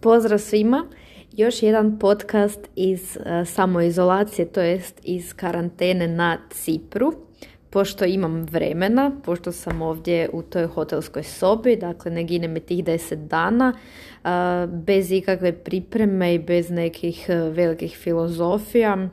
Pozdrav svima! Još jedan podcast iz uh, samoizolacije, to jest iz karantene na Cipru. Pošto imam vremena, pošto sam ovdje u toj hotelskoj sobi, dakle ne gine me tih deset dana, uh, bez ikakve pripreme i bez nekih uh, velikih filozofija,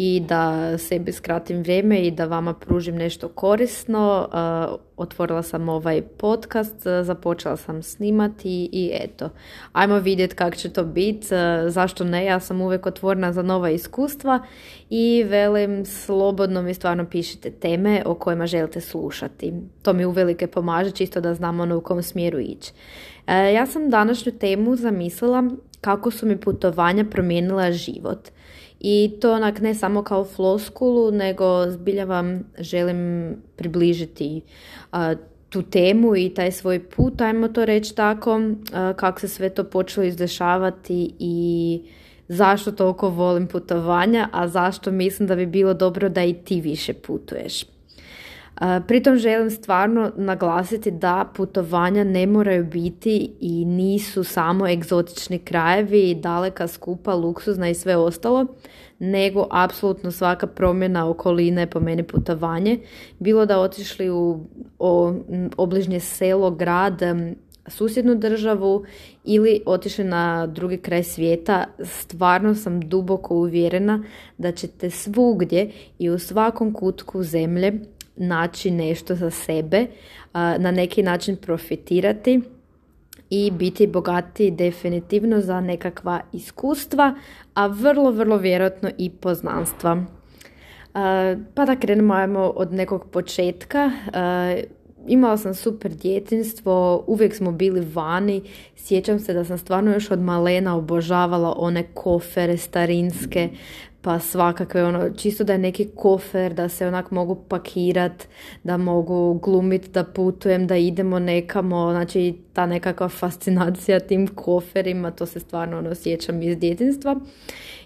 i da sebi skratim vrijeme i da vama pružim nešto korisno. Uh, otvorila sam ovaj podcast, uh, započela sam snimati i eto, ajmo vidjeti kak će to biti, uh, zašto ne, ja sam uvijek otvorena za nova iskustva i velim slobodno mi stvarno pišite teme o kojima želite slušati. To mi uvelike pomaže čisto da znam ono u kom smjeru ići. Ja sam današnju temu zamislila kako su mi putovanja promijenila život. I to onak ne samo kao floskulu, nego zbilja vam želim približiti tu temu i taj svoj put, ajmo to reći tako, kako se sve to počelo izdešavati i zašto toliko volim putovanja, a zašto mislim da bi bilo dobro da i ti više putuješ. Pritom želim stvarno naglasiti da putovanja ne moraju biti i nisu samo egzotični krajevi, daleka skupa, luksuzna i sve ostalo, nego apsolutno svaka promjena okoline po meni putovanje. Bilo da otišli u obližnje selo, grad, susjednu državu ili otišli na drugi kraj svijeta, stvarno sam duboko uvjerena da ćete svugdje i u svakom kutku zemlje naći nešto za sebe, na neki način profitirati i biti bogati definitivno za nekakva iskustva, a vrlo, vrlo vjerojatno i poznanstva. Pa da krenemo ajmo od nekog početka. Imala sam super djetinstvo, uvijek smo bili vani. Sjećam se da sam stvarno još od malena obožavala one kofere starinske, pa svakakve ono, čisto da je neki kofer, da se onak mogu pakirat, da mogu glumit, da putujem, da idemo nekamo, znači ta nekakva fascinacija tim koferima, to se stvarno ono, sjećam iz djetinstva.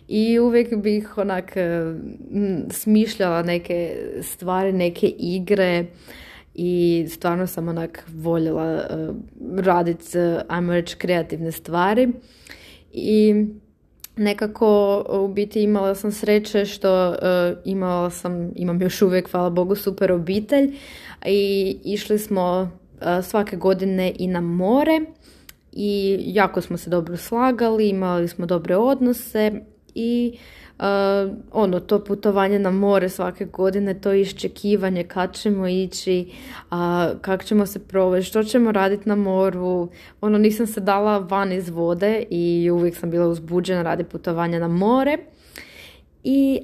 I uvijek bih onak smišljala neke stvari, neke igre i stvarno sam onak voljela uh, raditi, ajmo reći, kreativne stvari. I nekako u biti imala sam sreće što uh, imala sam, imam još uvijek, hvala Bogu, super obitelj. I išli smo uh, svake godine i na more i jako smo se dobro slagali, imali smo dobre odnose i ono, to putovanje na more svake godine, to iščekivanje kad ćemo ići, uh, kako ćemo se provesti, što ćemo raditi na moru. Ono, nisam se dala van iz vode i uvijek sam bila uzbuđena radi putovanja na more. I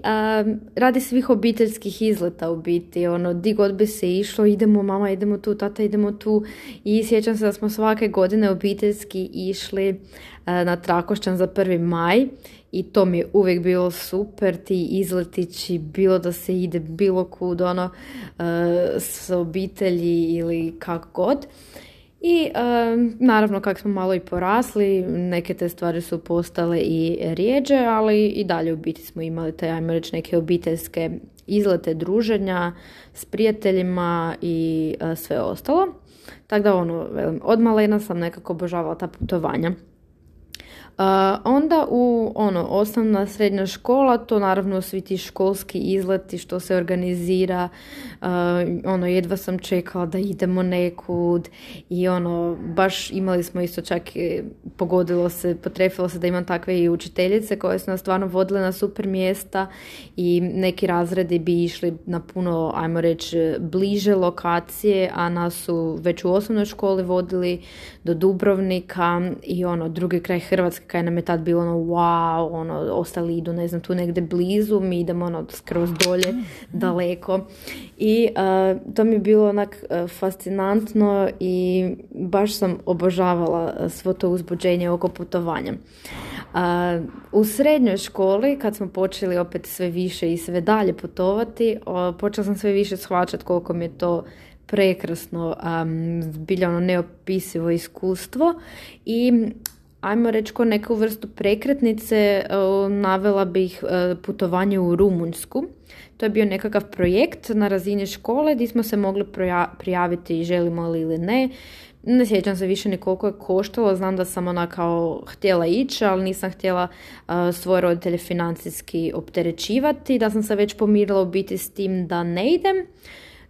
radi svih obiteljskih izleta u biti, ono, di god bi se išlo, idemo mama, idemo tu, tata, idemo tu. I sjećam se da smo svake godine obiteljski išli na Trakošćan za prvi maj i to mi je uvijek bilo super, ti izletići, bilo da se ide bilo kud, ono, s obitelji ili kako god. I naravno kako smo malo i porasli, neke te stvari su postale i rijeđe, ali i dalje u biti smo imali te, ajmo reći, neke obiteljske izlete, druženja s prijateljima i sve ostalo. Tako da ono, od malena sam nekako obožavala ta putovanja onda u ono osnovna srednja škola, to naravno svi ti školski izleti što se organizira, ono jedva sam čekala da idemo nekud i ono baš imali smo isto čak pogodilo se, potrefilo se da imam takve i učiteljice koje su nas stvarno vodile na super mjesta i neki razredi bi išli na puno, ajmo reći, bliže lokacije, a nas su već u osnovnoj školi vodili do Dubrovnika i ono drugi kraj Hrvatske kaj nam je tad bilo ono wow, ono, ostali idu, ne znam, tu negdje blizu, mi idemo ono skroz dolje, daleko. I uh, to mi je bilo onak uh, fascinantno i baš sam obožavala uh, svo to uzbuđenje oko putovanja. U srednjoj školi, kad smo počeli opet sve više i sve dalje putovati, počela sam sve više shvaćati koliko mi je to prekrasno, um, neopisivo iskustvo i ajmo reći ko neku vrstu prekretnice, navela bih putovanje u Rumunjsku. To je bio nekakav projekt na razini škole gdje smo se mogli prijaviti želimo li ili ne. Ne sjećam se više ni koliko je koštalo, znam da sam ona kao htjela ići, ali nisam htjela svoje roditelje financijski opterećivati, da sam se već pomirila u biti s tim da ne idem.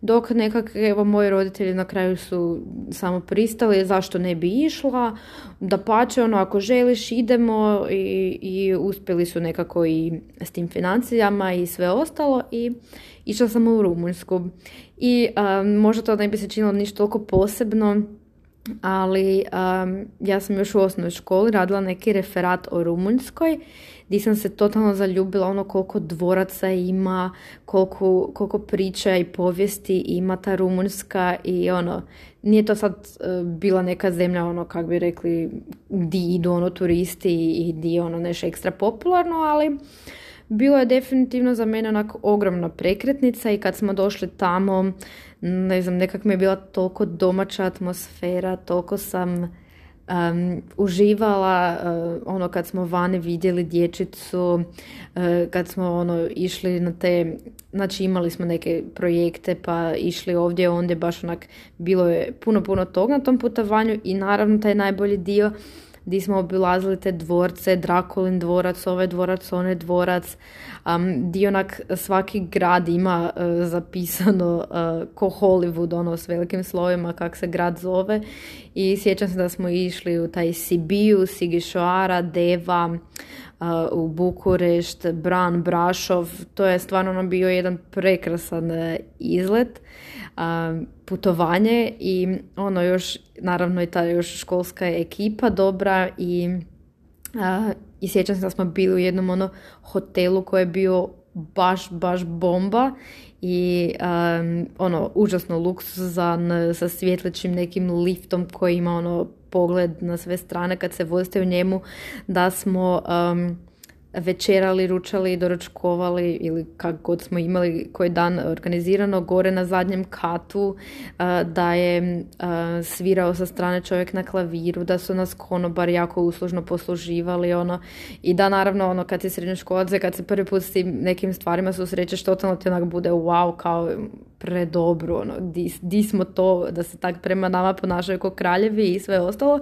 Dok nekak, evo, moji roditelji na kraju su samo pristali zašto ne bi išla, da pače, ono, ako želiš idemo i, i uspjeli su nekako i s tim financijama i sve ostalo i išla sam u Rumunjsku. I možda to ne bi se činilo ništa toliko posebno, ali ja sam još u osnovnoj školi radila neki referat o Rumunjskoj gdje sam se totalno zaljubila ono koliko dvoraca ima, koliko, koliko priča i povijesti ima ta Rumunjska i ono, nije to sad e, bila neka zemlja ono kak bi rekli di idu ono turisti i di ono nešto ekstra popularno, ali bilo je definitivno za mene onako ogromna prekretnica i kad smo došli tamo, ne znam, nekak mi je bila toliko domaća atmosfera, toliko sam um, uživala uh, ono kad smo vani vidjeli dječicu, uh, kad smo ono išli na te, znači imali smo neke projekte pa išli ovdje ondje, baš onak bilo je puno puno toga na tom putovanju i naravno taj najbolji dio gdje smo obilazili te dvorce, Drakulin dvorac, ovaj dvorac, onaj dvorac, um, gdje onak svaki grad ima uh, zapisano uh, ko Hollywood, ono s velikim slovima kak se grad zove. I sjećam se da smo išli u taj Sibiju, Sigišoara, Deva, u Bukurešt, Bran, Brašov, to je stvarno ono bio jedan prekrasan izlet putovanje i ono još naravno i ta još školska ekipa dobra i, i sjećam se da smo bili u jednom ono hotelu koji je bio baš, baš bomba i ono užasno luksuzan sa svjetlećim nekim liftom koji ima ono pogled na sve strane kad se vozite u njemu da smo večerali, ručali, doručkovali ili kak god smo imali koji dan organizirano gore na zadnjem katu, da je svirao sa strane čovjek na klaviru, da su nas konobar jako uslužno posluživali ono i da naravno ono kad si srednjoškolac, kad se prvi put s nekim stvarima susrećeš, totalno ti onak bude wow kao predobro, ono, di, di smo to da se tak prema nama ponašaju kao kraljevi i sve ostalo.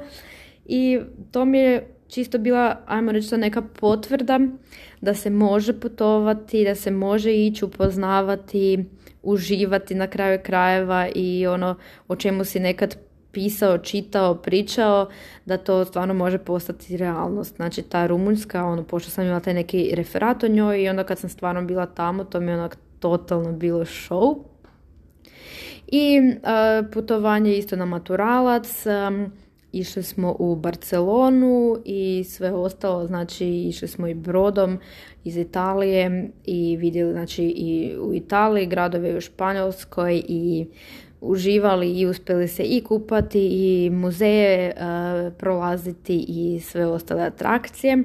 I to mi je čisto bila, ajmo reći to neka potvrda da se može putovati, da se može ići upoznavati, uživati na kraju krajeva i ono o čemu si nekad pisao, čitao, pričao, da to stvarno može postati realnost. Znači ta Rumunjska, ono, pošto sam imala taj neki referat o njoj i onda kad sam stvarno bila tamo, to mi je onak totalno bilo show. I putovanje isto na maturalac, išli smo u Barcelonu i sve ostalo, znači išli smo i brodom iz Italije i vidjeli znači i u Italiji, gradove u Španjolskoj i uživali i uspjeli se i kupati i muzeje uh, prolaziti i sve ostale atrakcije.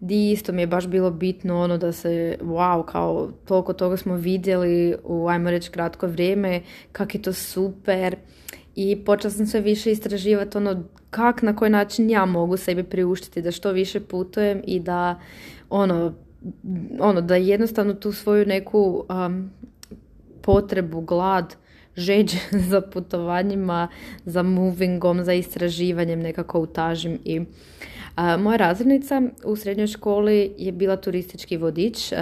Di isto mi je baš bilo bitno ono da se, wow, kao toliko toga smo vidjeli u, ajmo reći, kratko vrijeme, kak je to super i počela sam sve više istraživati ono kak, na koji način ja mogu sebi priuštiti da što više putujem i da ono, ono da jednostavno tu svoju neku um, potrebu, glad, žeđ za putovanjima, za movingom, za istraživanjem nekako utažim i moja razrednica u srednjoj školi je bila turistički vodič,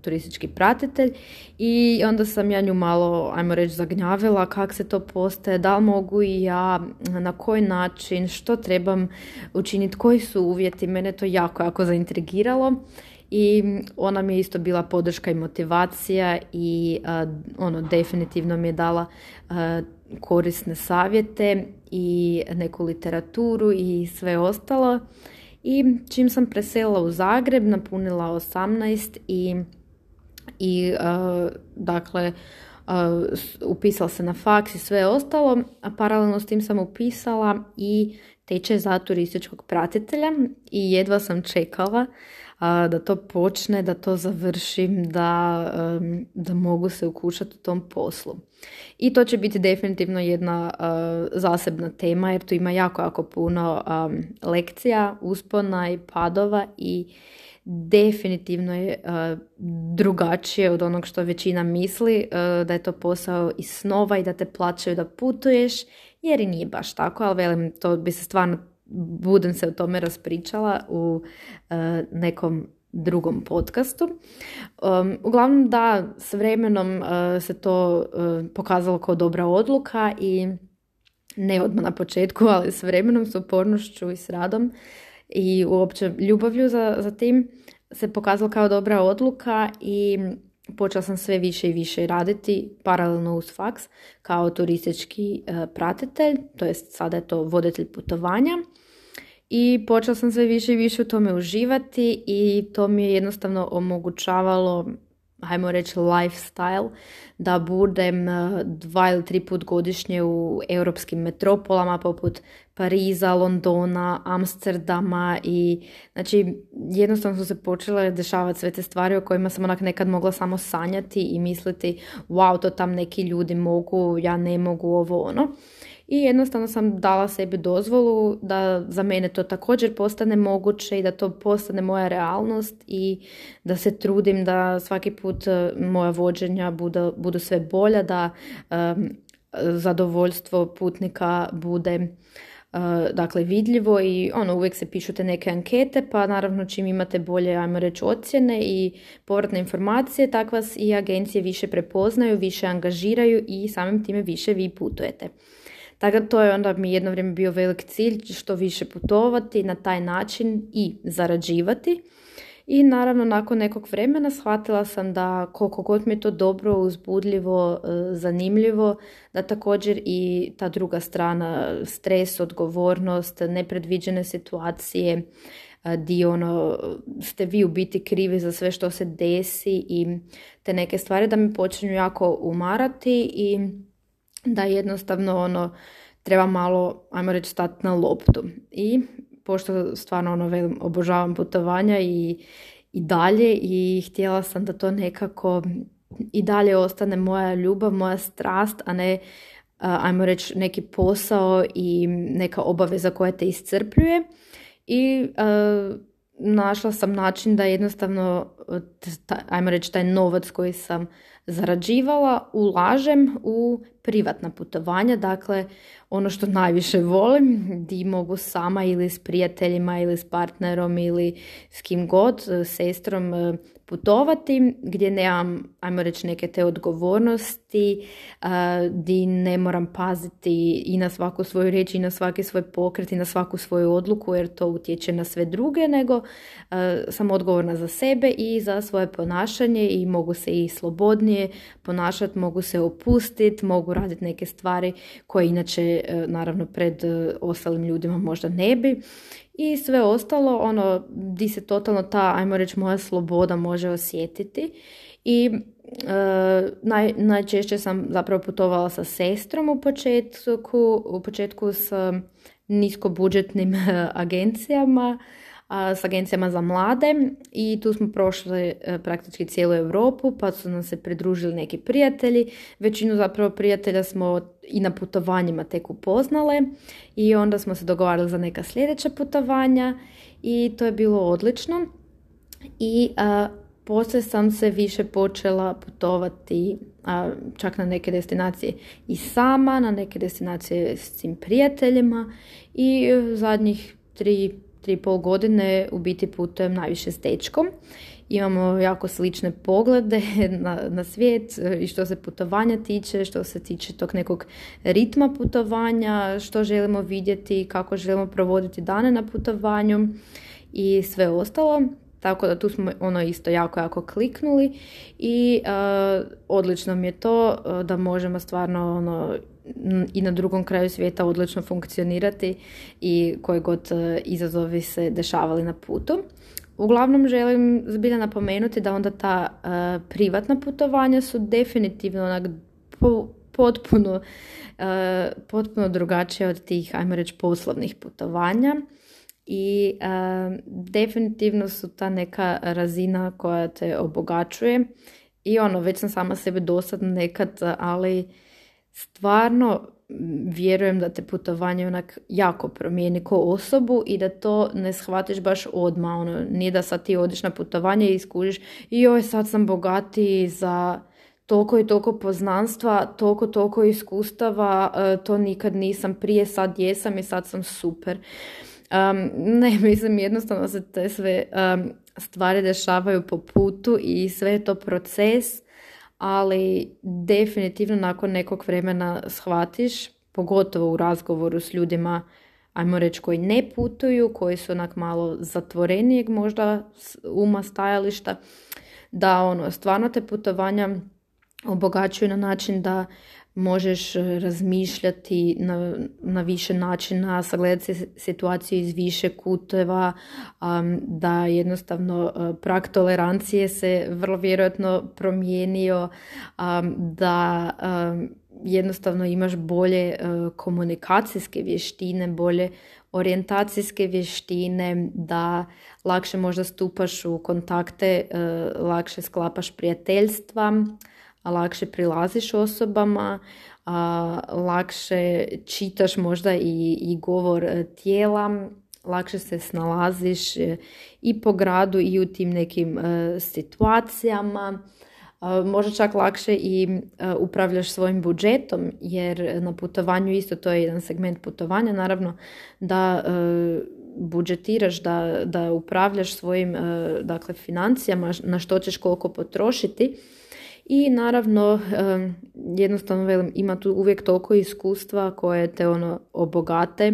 turistički pratitelj i onda sam ja nju malo, ajmo reći, zagnjavila kak se to postaje, da li mogu i ja, na koji način, što trebam učiniti, koji su uvjeti, mene to jako, jako zaintrigiralo i ona mi je isto bila podrška i motivacija i ono definitivno mi je dala korisne savjete i neku literaturu i sve ostalo. I čim sam preselila u Zagreb, napunila 18 i i uh, dakle uh, upisala se na faks i sve ostalo, a paralelno s tim sam upisala i tečaj za turističkog pratitelja i jedva sam čekala da to počne, da to završim, da, da mogu se ukušati u tom poslu. I to će biti definitivno jedna zasebna tema jer tu ima jako, jako puno lekcija, uspona i padova i definitivno je drugačije od onog što većina misli, da je to posao iz snova i da te plaćaju da putuješ, jer i nije baš tako, ali velim, to bi se stvarno budem se o tome raspričala u e, nekom drugom podcastu. Um, uglavnom da, s vremenom se to pokazalo kao dobra odluka i ne odmah na početku, ali s vremenom, s upornošću i s radom i uopće ljubavlju za, za tim se pokazalo kao dobra odluka i počela sam sve više i više raditi paralelno uz faks kao turistički pratitelj, to jest sada je to voditelj putovanja. I počela sam sve više i više u tome uživati i to mi je jednostavno omogućavalo hajmo reći lifestyle, da budem e, dva ili tri put godišnje u europskim metropolama poput Pariza, Londona, Amsterdama i znači jednostavno su se počele dešavati sve te stvari o kojima sam onak nekad mogla samo sanjati i misliti wow to tam neki ljudi mogu, ja ne mogu ovo ono i jednostavno sam dala sebi dozvolu da za mene to također postane moguće i da to postane moja realnost i da se trudim da svaki put e, moja vođenja budu, budu sve bolja, da zadovoljstvo putnika bude e, dakle vidljivo i ono uvijek se pišu te neke ankete pa naravno čim imate bolje ajmo reći ocjene i povratne informacije tak vas i agencije više prepoznaju, više angažiraju i samim time više vi putujete. Tako to je onda mi jedno vrijeme bio velik cilj što više putovati na taj način i zarađivati. I naravno nakon nekog vremena shvatila sam da koliko god mi je to dobro, uzbudljivo, e, zanimljivo, da također i ta druga strana, stres, odgovornost, nepredviđene situacije, e, di ono, ste vi u biti krivi za sve što se desi i te neke stvari da mi počinju jako umarati i da jednostavno ono treba malo, ajmo reći, stati na loptu. I pošto stvarno ono velim, obožavam putovanja i, i dalje i htjela sam da to nekako i dalje ostane moja ljubav, moja strast, a ne ajmo reći neki posao i neka obaveza koja te iscrpljuje. I našla sam način da jednostavno, ajmo reći, taj novac koji sam zarađivala ulažem u privatna putovanja, dakle ono što najviše volim, di mogu sama ili s prijateljima ili s partnerom ili s kim god, sestrom putovati gdje nemam, ajmo reći, neke te odgovornosti, gdje ne moram paziti i na svaku svoju riječ i na svaki svoj pokret i na svaku svoju odluku jer to utječe na sve druge, nego sam odgovorna za sebe i za svoje ponašanje i mogu se i slobodnije ponašati, mogu se opustiti, mogu raditi neke stvari koje inače e, naravno pred e, ostalim ljudima možda ne bi i sve ostalo, ono, di se totalno ta, ajmo reći, moja sloboda može osjetiti. I e, naj, najčešće sam zapravo putovala sa sestrom u početku, u početku s niskobudžetnim agencijama, s agencijama za mlade i tu smo prošli e, praktički cijelu Europu pa su nam se pridružili neki prijatelji. Većinu zapravo prijatelja smo i na putovanjima tek upoznale i onda smo se dogovarali za neka sljedeća putovanja i to je bilo odlično. I a, poslije sam se više počela putovati a, čak na neke destinacije i sama, na neke destinacije s tim prijateljima i e, zadnjih tri tri pol godine u biti putujem najviše s dečkom. Imamo jako slične poglede na, na svijet i što se putovanja tiče, što se tiče tog nekog ritma putovanja, što želimo vidjeti, kako želimo provoditi dane na putovanju i sve ostalo. Tako da tu smo ono isto jako, jako kliknuli i uh, odlično mi je to uh, da možemo stvarno ono i na drugom kraju svijeta odlično funkcionirati i koji god e, izazovi se dešavali na putu. Uglavnom želim zbilja napomenuti da onda ta e, privatna putovanja su definitivno onak potpuno, e, potpuno drugačija od tih, ajmo reći, poslovnih putovanja i e, definitivno su ta neka razina koja te obogaćuje i ono, već sam sama sebe dosadna nekad, ali stvarno vjerujem da te putovanje onak jako promijeni ko osobu i da to ne shvatiš baš odmah. Ono, nije da sad ti odiš na putovanje i iskužiš i joj sad sam bogatiji za toliko i toliko poznanstva, toliko, toliko iskustava, e, to nikad nisam prije, sad jesam i sad sam super. Um, ne, mislim jednostavno se te sve um, stvari dešavaju po putu i sve je to proces, ali definitivno nakon nekog vremena shvatiš, pogotovo u razgovoru s ljudima, ajmo reći, koji ne putuju, koji su onak malo zatvorenijeg možda uma stajališta, da ono, stvarno te putovanja obogaćuju na način da možeš e, razmišljati na, na više načina, sagledati situaciju iz više kuteva, da jednostavno e, prak tolerancije se vrlo vjerojatno promijenio, da jednostavno imaš bolje e, komunikacijske vještine, bolje orijentacijske vještine, da lakše možda stupaš u kontakte, lakše sklapaš prijateljstva, lakše prilaziš osobama, a, lakše čitaš možda i, i govor e, tijela, lakše se snalaziš e, i po gradu i u tim nekim e, situacijama. Možda čak lakše i upravljaš svojim budžetom, jer na putovanju isto to je jedan segment putovanja, naravno da budžetiraš, da, da upravljaš svojim dakle, financijama, na što ćeš koliko potrošiti i naravno, jednostavno velim, ima tu uvijek toliko iskustva koje te ono obogate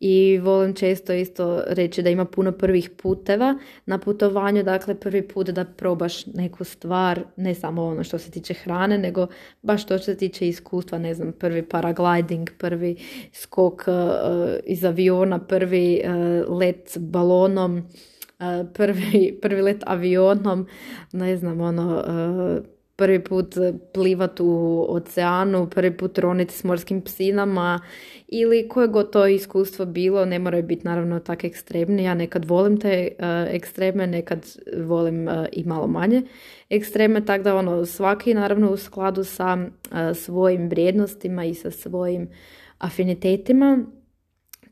i volim često isto reći da ima puno prvih puteva. Na putovanju, dakle prvi put da probaš neku stvar, ne samo ono što se tiče hrane, nego baš to što se tiče iskustva, ne znam, prvi paragliding, prvi skok uh, iz aviona, prvi uh, let balonom, uh, prvi, prvi let avionom, ne znam, ono, prvi put plivat u oceanu, prvi put roniti s morskim psinama ili koje god to iskustvo bilo, ne moraju biti naravno tako ekstremni. Ja nekad volim te uh, ekstreme, nekad volim uh, i malo manje ekstreme, tako da ono, svaki naravno u skladu sa uh, svojim vrijednostima i sa svojim afinitetima.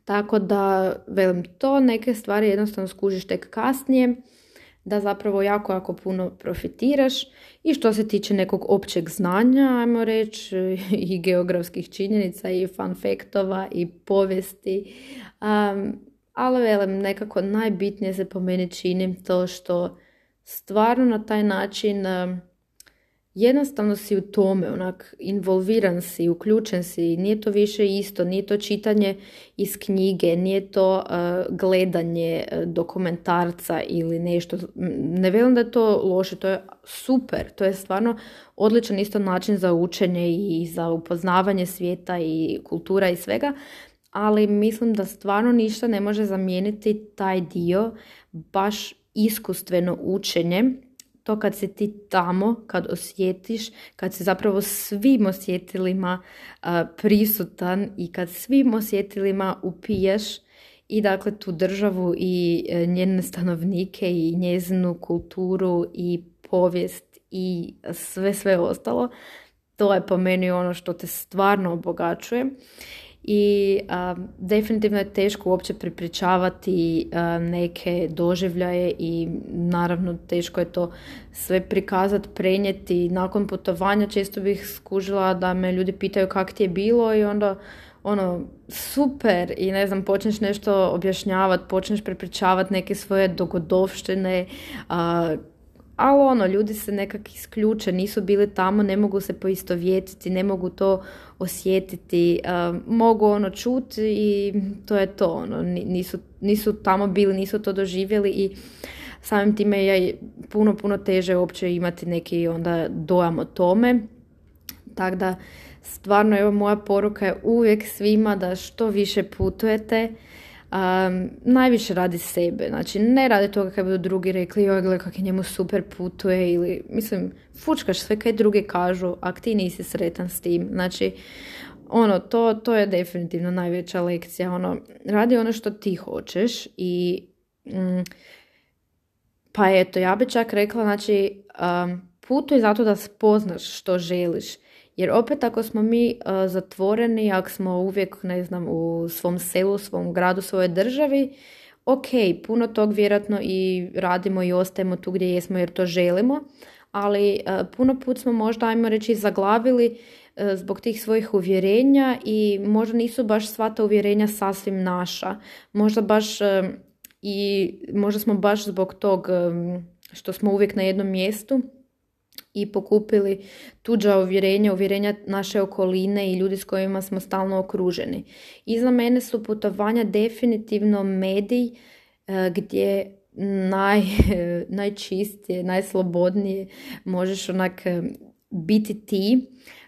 Tako da, velim, to neke stvari jednostavno skužiš tek kasnije da zapravo jako, jako puno profitiraš i što se tiče nekog općeg znanja, ajmo reći, i geografskih činjenica i fun i povijesti. Um, ali velim, nekako najbitnije se po meni čini to što stvarno na taj način jednostavno si u tome, onak, involviran si, uključen si, nije to više isto, nije to čitanje iz knjige, nije to uh, gledanje uh, dokumentarca ili nešto. Ne velim da je to loše, to je super, to je stvarno odličan isto način za učenje i za upoznavanje svijeta i kultura i svega, ali mislim da stvarno ništa ne može zamijeniti taj dio baš iskustveno učenje to kad si ti tamo, kad osjetiš, kad si zapravo svim osjetilima prisutan i kad svim osjetilima upiješ i dakle tu državu i e, njene stanovnike i njezinu kulturu i povijest i sve sve ostalo, to je po meni ono što te stvarno obogaćuje i definitivno je teško uopće pripričavati neke doživljaje i naravno teško je to sve prikazati, prenijeti. Nakon putovanja često bih skužila da me ljudi pitaju kak ti je bilo i onda ono, super i ne znam, počneš nešto objašnjavati, počneš prepričavati neke svoje dogodovštine, ali ono, ljudi se nekak isključe, nisu bili tamo, ne mogu se poistovjetiti, ne mogu to osjetiti, mogu ono čuti i to je to, ono, nisu, nisu tamo bili, nisu to doživjeli i samim time je puno, puno teže uopće imati neki onda dojam o tome. Tako da, stvarno, evo moja poruka je uvijek svima da što više putujete, najviše radi sebe. Znači, ne radi toga kad budu drugi rekli, joj, gledaj kak je njemu super putuje ili, mislim, fučkaš sve kaj drugi kažu, a ti nisi sretan s tim. Znači, ono, to, to je definitivno najveća lekcija. Ono, radi ono što ti hoćeš i mm, pa eto, ja bi čak rekla, znači, um, putuj zato da spoznaš što želiš. Jer opet ako smo mi zatvoreni, ako smo uvijek, ne znam, u svom selu, svom gradu, svojoj državi, ok, puno tog vjerojatno i radimo i ostajemo tu gdje jesmo jer to želimo, ali puno put smo možda, ajmo reći, zaglavili zbog tih svojih uvjerenja i možda nisu baš sva ta uvjerenja sasvim naša. Možda baš i možda smo baš zbog tog što smo uvijek na jednom mjestu i pokupili tuđa uvjerenja, uvjerenja naše okoline i ljudi s kojima smo stalno okruženi. I za mene su putovanja definitivno medij e, gdje naj, najčistije, najslobodnije možeš onak e, biti ti,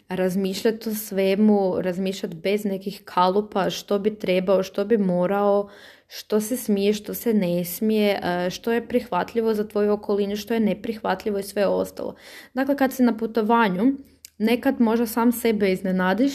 razmišljati o svemu, razmišljati bez nekih kalupa što bi trebao, što bi morao, što se smije, što se ne smije, e, što je prihvatljivo za tvoju okolinu, što je neprihvatljivo i sve ostalo. Dakle, kad si na putovanju, nekad možda sam sebe iznenadiš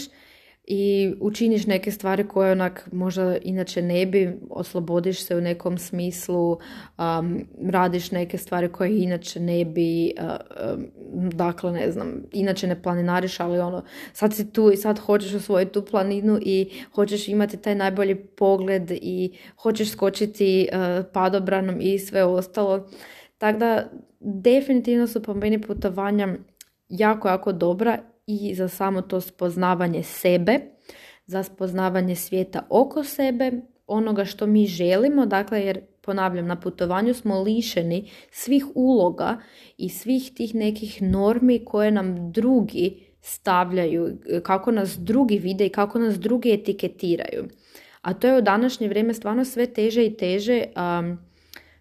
i učiniš neke stvari koje onak možda inače ne bi, oslobodiš se u nekom smislu, um, radiš neke stvari koje inače ne bi, uh, um, dakle ne znam, inače ne planinariš, ali ono, sad si tu i sad hoćeš osvojiti tu planinu i hoćeš imati taj najbolji pogled i hoćeš skočiti uh, padobranom i sve ostalo. Tako da definitivno su po meni putovanja jako, jako dobra i za samo to spoznavanje sebe, za spoznavanje svijeta oko sebe, onoga što mi želimo, dakle jer ponavljam, na putovanju smo lišeni svih uloga i svih tih nekih normi koje nam drugi stavljaju, kako nas drugi vide i kako nas drugi etiketiraju. A to je u današnje vrijeme stvarno sve teže i teže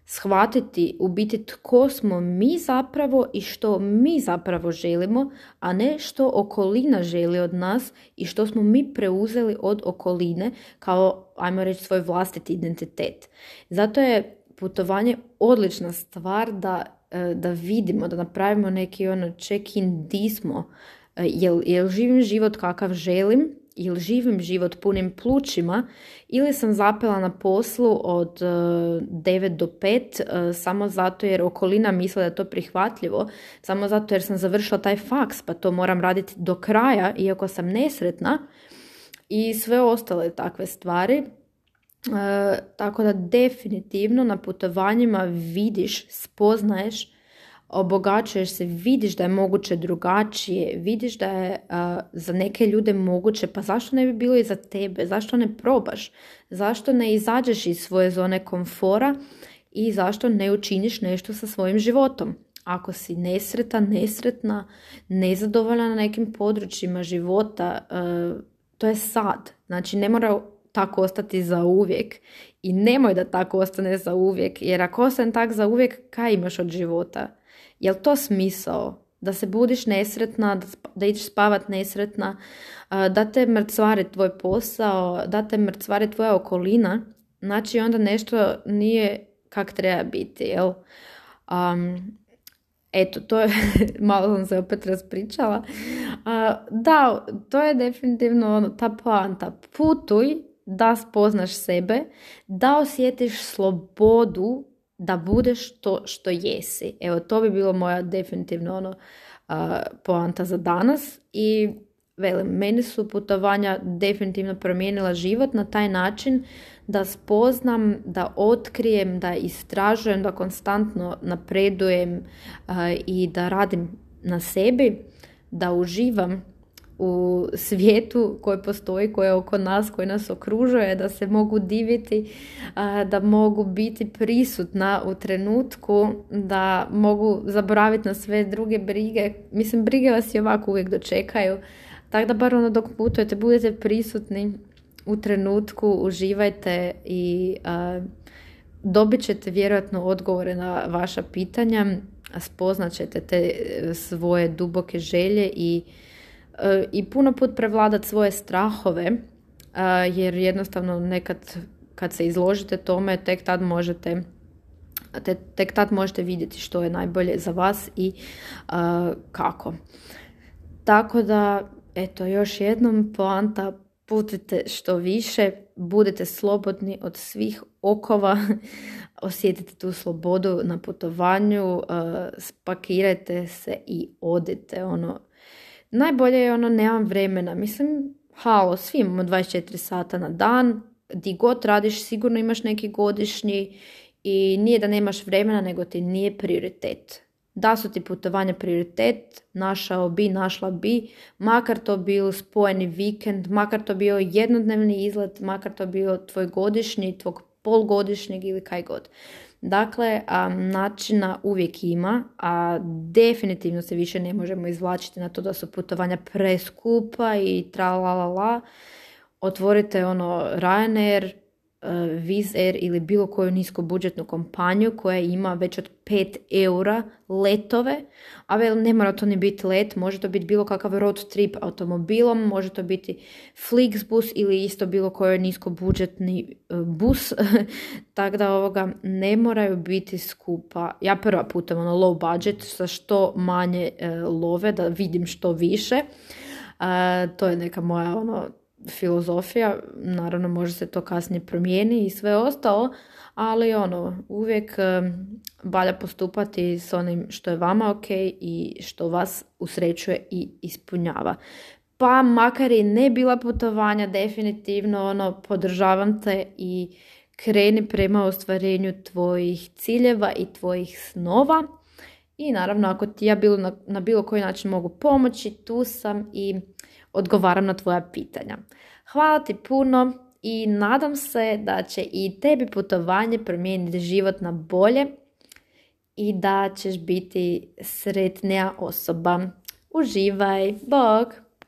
shvatiti u biti tko smo mi zapravo i što mi zapravo želimo, a ne što okolina želi od nas i što smo mi preuzeli od okoline kao, ajmo reći, svoj vlastiti identitet. Zato je putovanje odlična stvar da, e, da vidimo, da napravimo neki ono check-in di smo, e, jel, jel živim život kakav želim, ili živim život punim plućima ili sam zapela na poslu od 9 e, do 5 e, samo zato jer okolina misle da je to prihvatljivo, samo zato jer sam završila taj faks pa to moram raditi do kraja iako sam nesretna i sve ostale takve stvari. E, tako da definitivno na putovanjima vidiš, spoznaješ obogaćuješ se, vidiš da je moguće drugačije, vidiš da je za neke ljude moguće, pa zašto ne bi bilo i za tebe, zašto ne probaš, zašto ne izađeš iz svoje zone komfora i zašto ne učiniš nešto sa svojim životom. Ako si nesretan, nesretna, nezadovoljna na nekim područjima života, to je sad. Znači ne mora tako ostati za uvijek i nemoj da tako ostane za uvijek, jer ako ostane tak za uvijek, kaj imaš od života? Jel to smisao? Da se budiš nesretna, da ideš spavat nesretna, da te mrcvari tvoj posao, da te mrcvari tvoja okolina, znači onda nešto nije kak treba biti, jel? Um, eto, to je, malo sam se opet raspričala. da, to je definitivno ono, ta poanta. Putuj da spoznaš sebe, da osjetiš slobodu da budeš to što jesi. Evo, to bi bilo moja definitivno ono, poanta za danas i velim, meni su putovanja definitivno promijenila život na taj način da spoznam, da otkrijem, da istražujem, da konstantno napredujem i da radim na sebi, da uživam u svijetu koji postoji, koji je oko nas, koji nas okružuje, da se mogu diviti, da mogu biti prisutna u trenutku, da mogu zaboraviti na sve druge brige. Mislim, brige vas i ovako uvijek dočekaju. Tako da bar ono dok putujete, budete prisutni u trenutku, uživajte i dobit ćete vjerojatno odgovore na vaša pitanja, spoznat ćete te e, svoje duboke želje i i puno put prevladat svoje strahove, jer jednostavno nekad kad se izložite tome, tek tad možete te, tek tad možete vidjeti što je najbolje za vas i kako. Tako da, eto, još jednom poanta, putite što više, budete slobodni od svih okova, osjetite tu slobodu na putovanju, spakirajte se i odite, ono, najbolje je ono, nemam vremena, mislim, halo, svi imamo 24 sata na dan, di god radiš, sigurno imaš neki godišnji i nije da nemaš vremena, nego ti nije prioritet. Da su ti putovanja prioritet, našao bi, našla bi, makar to bio spojeni vikend, makar to bio jednodnevni izlet, makar to bio tvoj godišnji, tvog polgodišnjeg ili kaj god. Dakle, načina uvijek ima, a definitivno se više ne možemo izvlačiti na to da su putovanja preskupa i tra la la la. Otvorite ono Ryanair, Wizz Air ili bilo koju niskobudžetnu kompaniju koja ima već od 5 eura letove, a vel, ne mora to ni biti let, može to biti bilo kakav road trip automobilom, može to biti Flixbus ili isto bilo koji niskobudžetni e, bus, tako da ovoga ne moraju biti skupa. Ja prva putam ono low budget sa što manje e, love da vidim što više. Uh, to je neka moja ono filozofija, naravno može se to kasnije promijeni i sve ostalo, ali ono, uvijek valja postupati s onim što je vama ok i što vas usrećuje i ispunjava. Pa makar i ne bila putovanja, definitivno ono, podržavam te i kreni prema ostvarenju tvojih ciljeva i tvojih snova. I naravno, ako ti ja bilo na, na bilo koji način mogu pomoći, tu sam i odgovaram na tvoja pitanja. Hvala ti puno i nadam se da će i tebi putovanje promijeniti život na bolje i da ćeš biti sretnija osoba. Uživaj, bog!